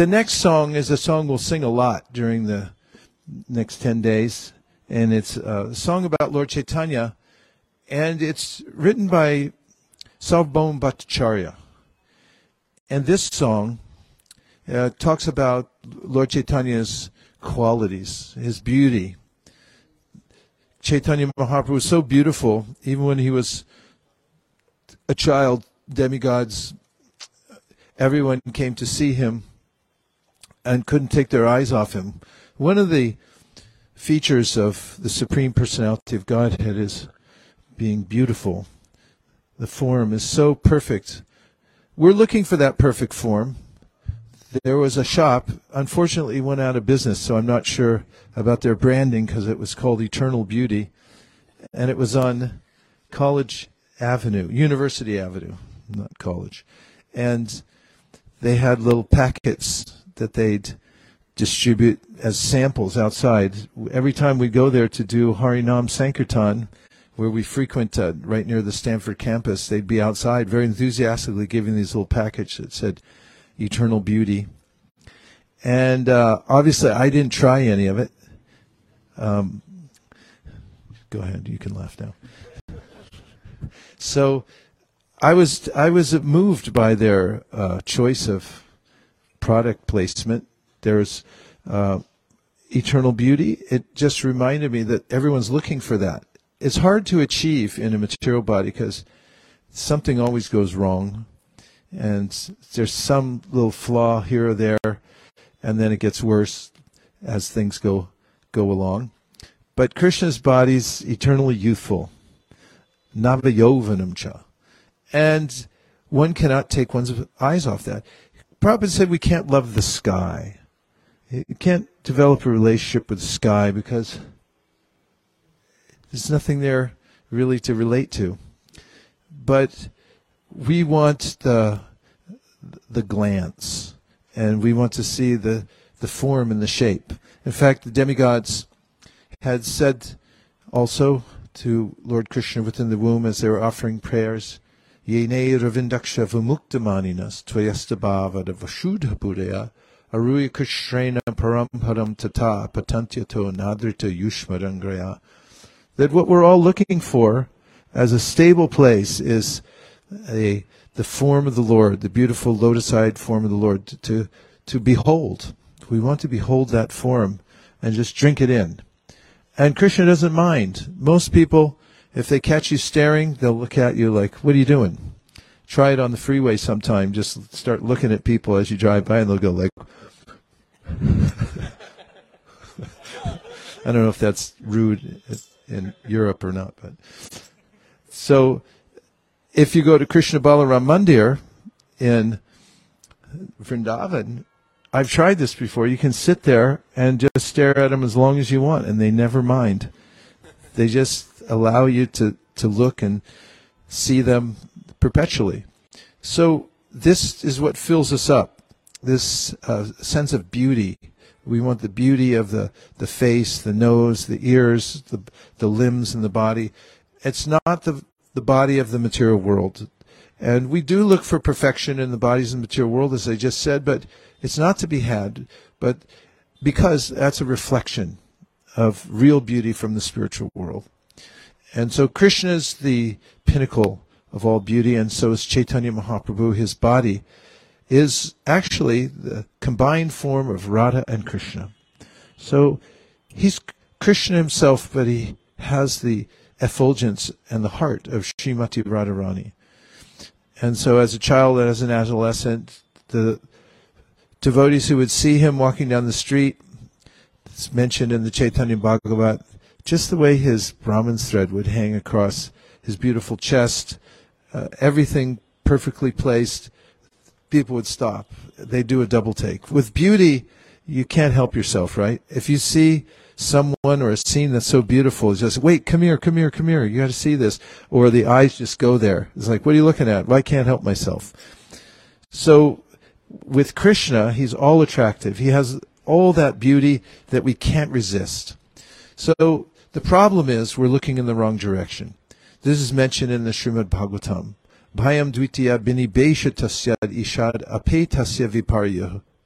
the next song is a song we'll sing a lot during the next 10 days. And it's a song about Lord Chaitanya. And it's written by Sarvabhauma Bhattacharya. And this song uh, talks about Lord Chaitanya's qualities, his beauty. Chaitanya Mahaprabhu was so beautiful, even when he was a child, demigods, everyone came to see him and couldn't take their eyes off him. One of the features of the Supreme Personality of Godhead is being beautiful. The form is so perfect. We're looking for that perfect form. There was a shop, unfortunately, went out of business, so I'm not sure about their branding because it was called Eternal Beauty, and it was on College Avenue, University Avenue, not college, and they had little packets that they'd distribute as samples outside. Every time we go there to do Harinam Sankirtan, where we frequent uh, right near the Stanford campus, they'd be outside very enthusiastically giving these little packages that said Eternal Beauty. And uh, obviously, I didn't try any of it. Um, go ahead, you can laugh now. So I was I was moved by their uh, choice of product placement. There's uh, eternal beauty. It just reminded me that everyone's looking for that. It's hard to achieve in a material body because something always goes wrong, and there's some little flaw here or there, and then it gets worse as things go go along. But Krishna's body's eternally youthful. Navayovanam cha. And one cannot take one's eyes off that. Prabhupada said we can't love the sky. You can't develop a relationship with the sky because there's nothing there really to relate to. But we want the the glance, and we want to see the the form and the shape. In fact, the demigods had said also to Lord Krishna within the womb as they were offering prayers, Yene ravindaksha vimuktamaninas tvayastabhavada vashudha buddhaya aruya krishrena paramparam tata patantyato nadrita yushmarangraya. That what we're all looking for as a stable place is a the form of the Lord, the beautiful lotus-eyed form of the Lord, to, to behold. We want to behold that form and just drink it in. And Krishna doesn't mind. Most people, if they catch you staring, they'll look at you like, what are you doing? Try it on the freeway sometime. Just start looking at people as you drive by and they'll go like, I don't know if that's rude in Europe or not, but so if you go to Krishna Balaram Mandir in Vrindavan, I've tried this before. You can sit there and just stare at them as long as you want, and they never mind. They just allow you to, to look and see them perpetually. So this is what fills us up. This uh, sense of beauty. We want the beauty of the, the face, the nose, the ears, the, the limbs, and the body. It's not the, the body of the material world. And we do look for perfection in the bodies of the material world, as I just said, but it's not to be had, but because that's a reflection of real beauty from the spiritual world. And so Krishna is the pinnacle of all beauty, and so is Chaitanya Mahaprabhu. His body is actually the combined form of Radha and Krishna. So he's Krishna himself, but he has the effulgence and the heart of Srimati Radharani. And so as a child and as an adolescent, the devotees who would see him walking down the street, it's mentioned in the Chaitanya Bhagavat, just the way his Brahman's thread would hang across his beautiful chest, uh, everything perfectly placed, people would stop. They do a double take. With beauty, you can't help yourself, right? If you see someone or a scene that's so beautiful, it's just wait, come here, come here, come here. You got to see this, or the eyes just go there. It's like, what are you looking at? Well, I can't help myself. So with Krishna, he's all attractive. He has all that beauty that we can't resist. So the problem is we're looking in the wrong direction. This is mentioned in the Srimad Bhagavatam. Bhayam dvitiya ishad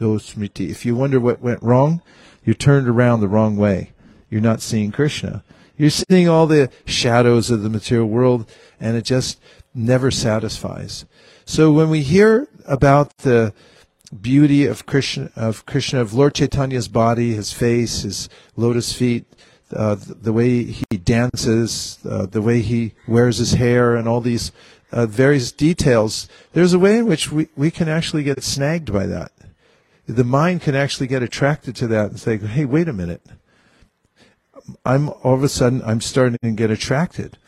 dosmriti. If you wonder what went wrong, you turned around the wrong way. You're not seeing Krishna. You're seeing all the shadows of the material world, and it just never satisfies. So when we hear about the beauty of Krishna, of Krishna, of Lord Chaitanya's body, his face, his lotus feet, uh, the, way he dances, uh, the way he wears his hair, and all these uh, various details, there's a way in which we, we can actually get snagged by that. The mind can actually get attracted to that and say, hey, wait a minute. I'm all of a sudden, I'm starting to get attracted.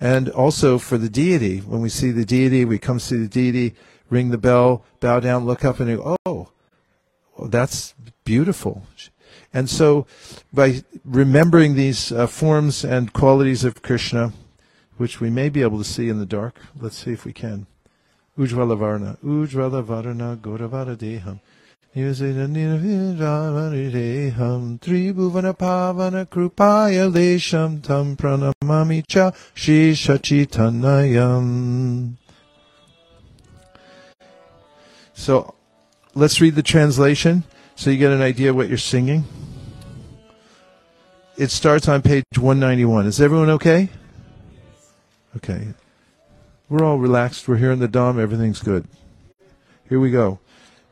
And also for the deity, when we see the deity, we come see the deity, ring the bell, bow down, look up, and go, oh, well, that's beautiful. And so, by remembering these uh, forms and qualities of Krishna, which we may be able to see in the dark, let's see if we can. Ujvala Varna, Ujvala Varna Gauravara Deham. Tribhuvana Pavana Krupaya Lesham Tam Pranamami Cha. So let's read the translation so you get an idea what you're singing. It starts on page 191. Is everyone okay? Okay. We're all relaxed. We're here in the Dham. Everything's good. Here we go.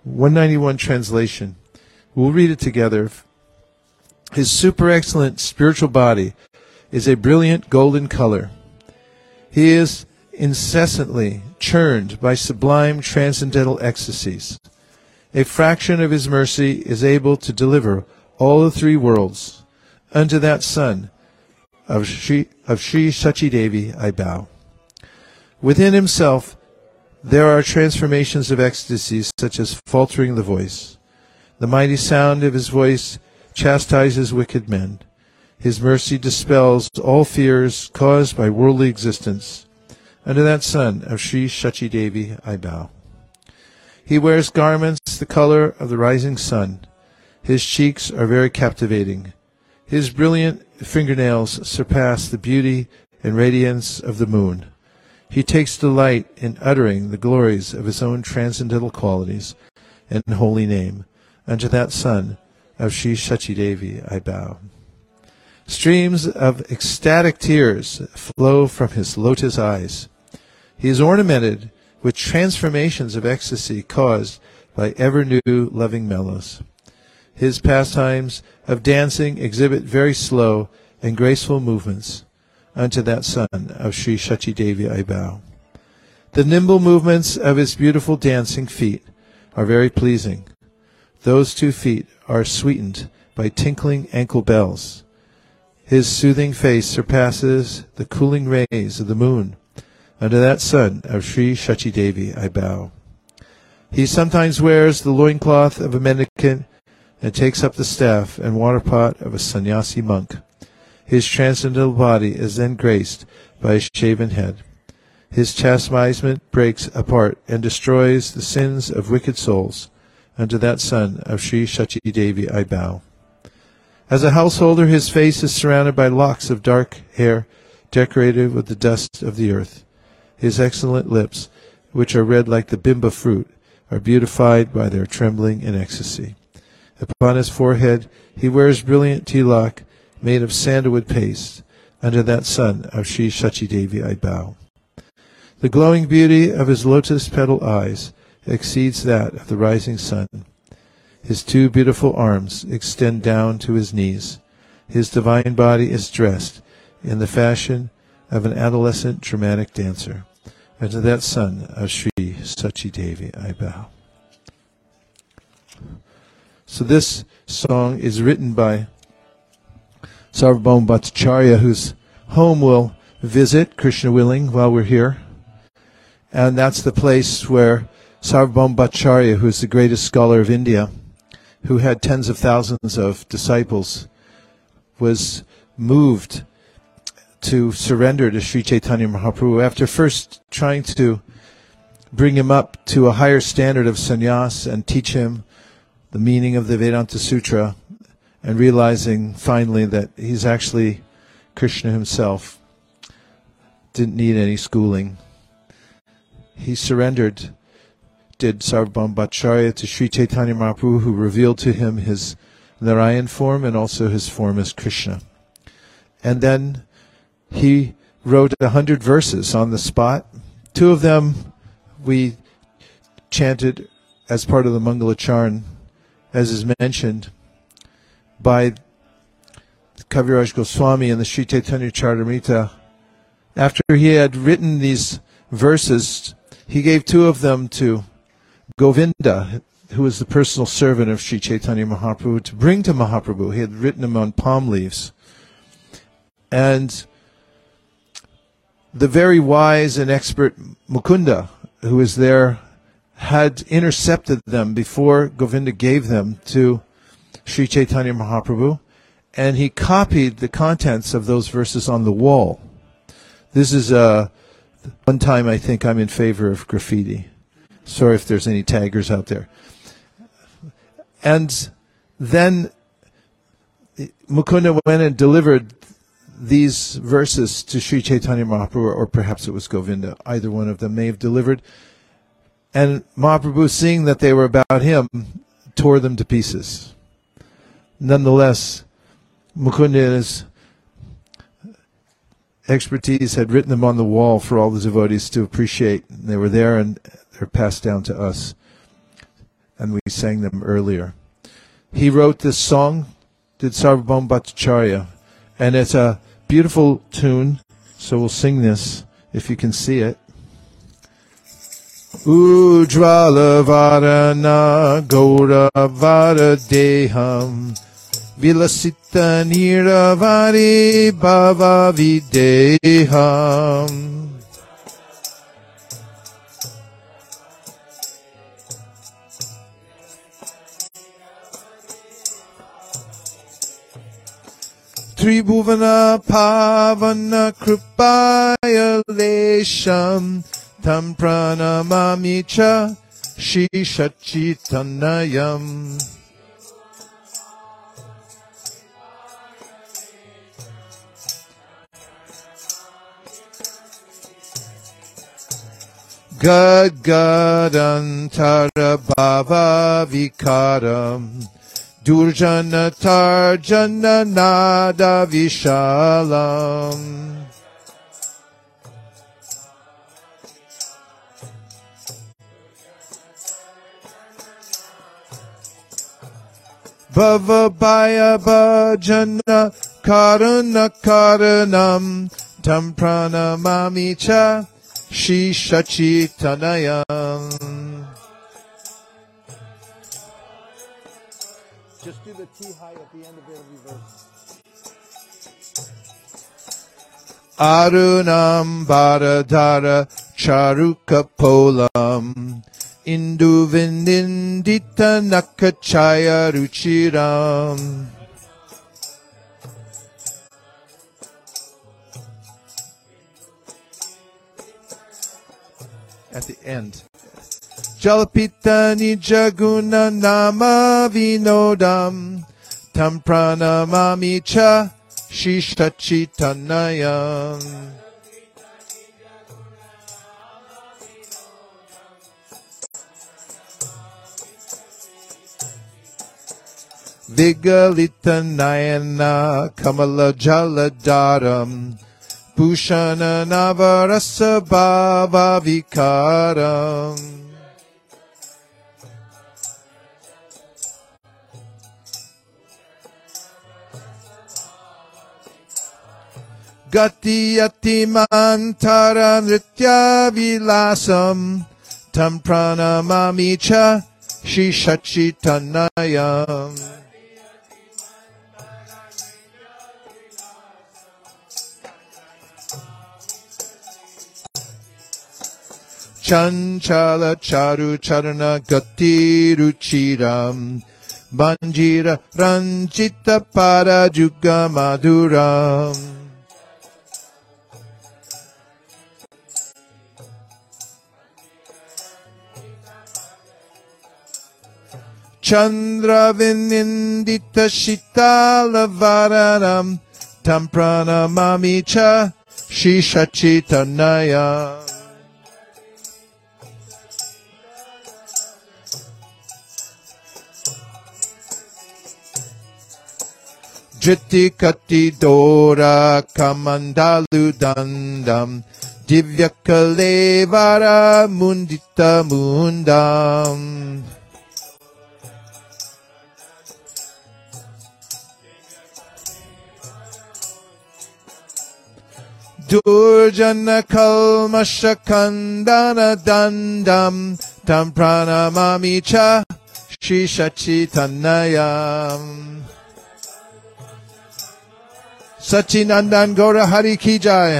191 translation. We'll read it together. His super excellent spiritual body is a brilliant golden color. He is incessantly churned by sublime transcendental ecstasies. A fraction of his mercy is able to deliver all the three worlds. Unto that son of Sri, of Sri Devi I bow. Within himself, there are transformations of ecstasies such as faltering the voice. The mighty sound of his voice chastises wicked men. His mercy dispels all fears caused by worldly existence. Unto that son of Sri Shachi Devi I bow. He wears garments the color of the rising sun. His cheeks are very captivating. His brilliant fingernails surpass the beauty and radiance of the moon. He takes delight in uttering the glories of his own transcendental qualities and holy name. Unto that son of Sri Shachi Devi I bow. Streams of ecstatic tears flow from his lotus eyes. He is ornamented with transformations of ecstasy caused by ever new loving mellows. His pastimes of dancing exhibit very slow and graceful movements unto that son of Sri Shachi Devi I bow. The nimble movements of his beautiful dancing feet are very pleasing. Those two feet are sweetened by tinkling ankle bells. His soothing face surpasses the cooling rays of the moon. Unto that son of Sri Shachi Devi I bow. He sometimes wears the loincloth of a mendicant and takes up the staff and water pot of a sannyasi monk. His transcendental body is then graced by a shaven head. His chastisement breaks apart and destroys the sins of wicked souls. Unto that son of Sri Shachi Devi I bow. As a householder, his face is surrounded by locks of dark hair decorated with the dust of the earth. His excellent lips, which are red like the bimba fruit, are beautified by their trembling in ecstasy. Upon his forehead he wears brilliant tilak made of sandalwood paste. Under that son of Sri Shachi Devi I bow. The glowing beauty of his lotus petal eyes exceeds that of the rising sun. His two beautiful arms extend down to his knees. His divine body is dressed in the fashion of an adolescent dramatic dancer. To that son of Sri Sachi Devi I bow. So this song is written by Sarvabhauma Bhattacharya, whose home we'll visit, Krishna willing, while we're here. And that's the place where Sarvabhauma Bhattacharya, who's the greatest scholar of India, who had tens of thousands of disciples, was moved to surrender to Sri Chaitanya Mahaprabhu after first trying to bring him up to a higher standard of sannyas and teach him the meaning of the Vedanta Sutra and realizing finally that he's actually Krishna himself, didn't need any schooling. He surrendered did Bhattacharya to Sri Chaitanya Mahaprabhu, who revealed to him his Narayan form and also his form as Krishna. And then he wrote a hundred verses on the spot. Two of them we chanted as part of the Mangalacharan, as is mentioned by Kaviraj Goswami in the Sri Chaitanya Charitamrita. After he had written these verses, he gave two of them to Govinda, who was the personal servant of Sri Chaitanya Mahaprabhu, to bring to Mahaprabhu. He had written them on palm leaves. And the very wise and expert Mukunda, who was there, had intercepted them before Govinda gave them to Sri Chaitanya Mahaprabhu, and he copied the contents of those verses on the wall. This is uh, one time I think I'm in favor of graffiti. Sorry if there's any taggers out there. And then Mukunda went and delivered these verses to Sri Chaitanya Mahaprabhu, or perhaps it was Govinda. Either one of them may have delivered. And Mahaprabhu, seeing that they were about him, tore them to pieces. Nonetheless, Mukunda's expertise had written them on the wall for all the devotees to appreciate. They were there and they're passed down to us. And we sang them earlier. He wrote this song, did Sarvabhauma Bhattacharya, and it's a beautiful tune, so we'll sing this if you can see it. Ujjvala Varana Gaura Deham Vilasita Niravari Bhava Videham Tribhuvana Pavana Kripaya Tam Pranamami Cha Shishachitanayam Gadgadantara Bhava Vikaram Durjana Tarjana Nada Vishalam Bhavabhaya Bhajana Karana Karanam Tam Pranamami Cha Shishachitanayam Just do the T high at the end of every verse. Arunam Bharadara Charuka Polam Induvindindita Nakachaya Ruchiram At the end. Jalapita Nijaguna Nama Vinodam. Tam Pranamami Cha Shishachitanayam Vigalita Nayana Kamala Jaladaram Bhushana Navarasa Bhava Vikaram. Gati Yatimantara Nritya Vilasam Tam Pranamami Cha Shishachitanayam Chanchala Charu Charana Gati Ruchiram Banjira Ranjita Parajuga Maduram Chandra Vinindita Shitala Vararam Tamprana Mamicha Shishachitanaya Driti Kati Dora Kamandalu Dandam Divya Kalevara Mundita Mundam. Durjana Kalmasha Dandam Tam Pranamami Cha Sachinandan Sachinandan गौर हरी की जाय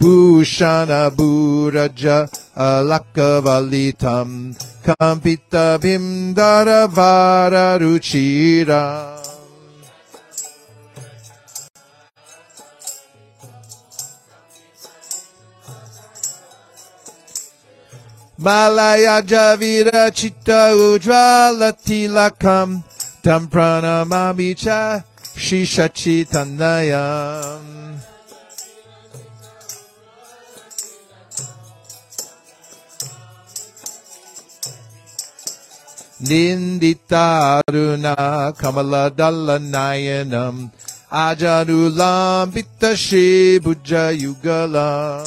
Bhushan भूरज अलकवलितं कम्पितभिन्दरभाररुचिरा Malaya Javira Chitta Ujvala Tilakam Tam Pranamami Cha Shishachitanayam Ninditaruna Kamala Dallanayanam Ajanulam Vittashi Bhuja Yugalam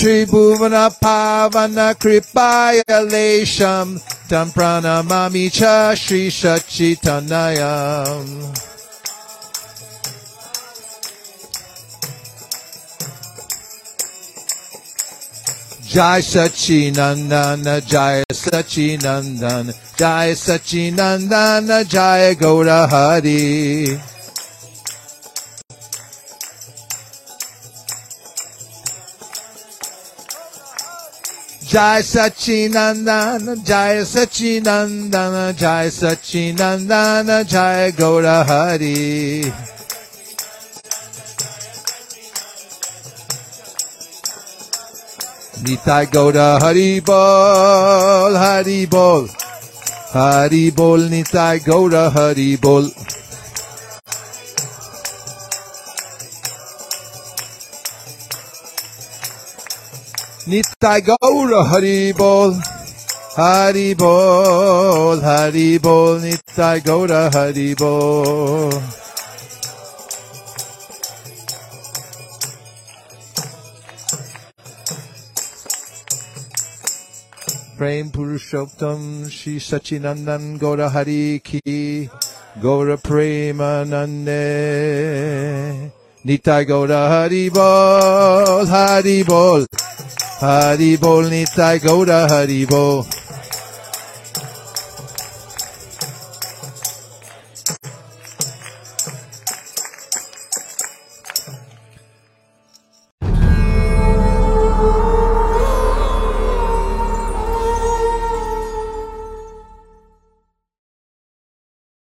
Tribhuvana Pavana Kripaya Lesham Tam Pranamami Cha Shri Shachitanayam Jai Sachinandana Jai Sachinandana Jai Sachinandana Jai Gaura Hari Jai Sachinandana Jai Sachinandana Jai Sachinandana Jai Gaura Hari Nitai Gauda Hari Bol, Hari Bol, Hari Bol, Nitai Gauda Hari Bol. Nitai Gauda Hari Bol, Hari Bol, Hari Bol, Nitai Gauda Hari Bol. Prem Purushottam Shri Sachinandan Gaura Hari Ki Gaura Premanande Nitai Gaura Hari Bol Hari Bol Hari Bol Nitai Gaura Hari Bol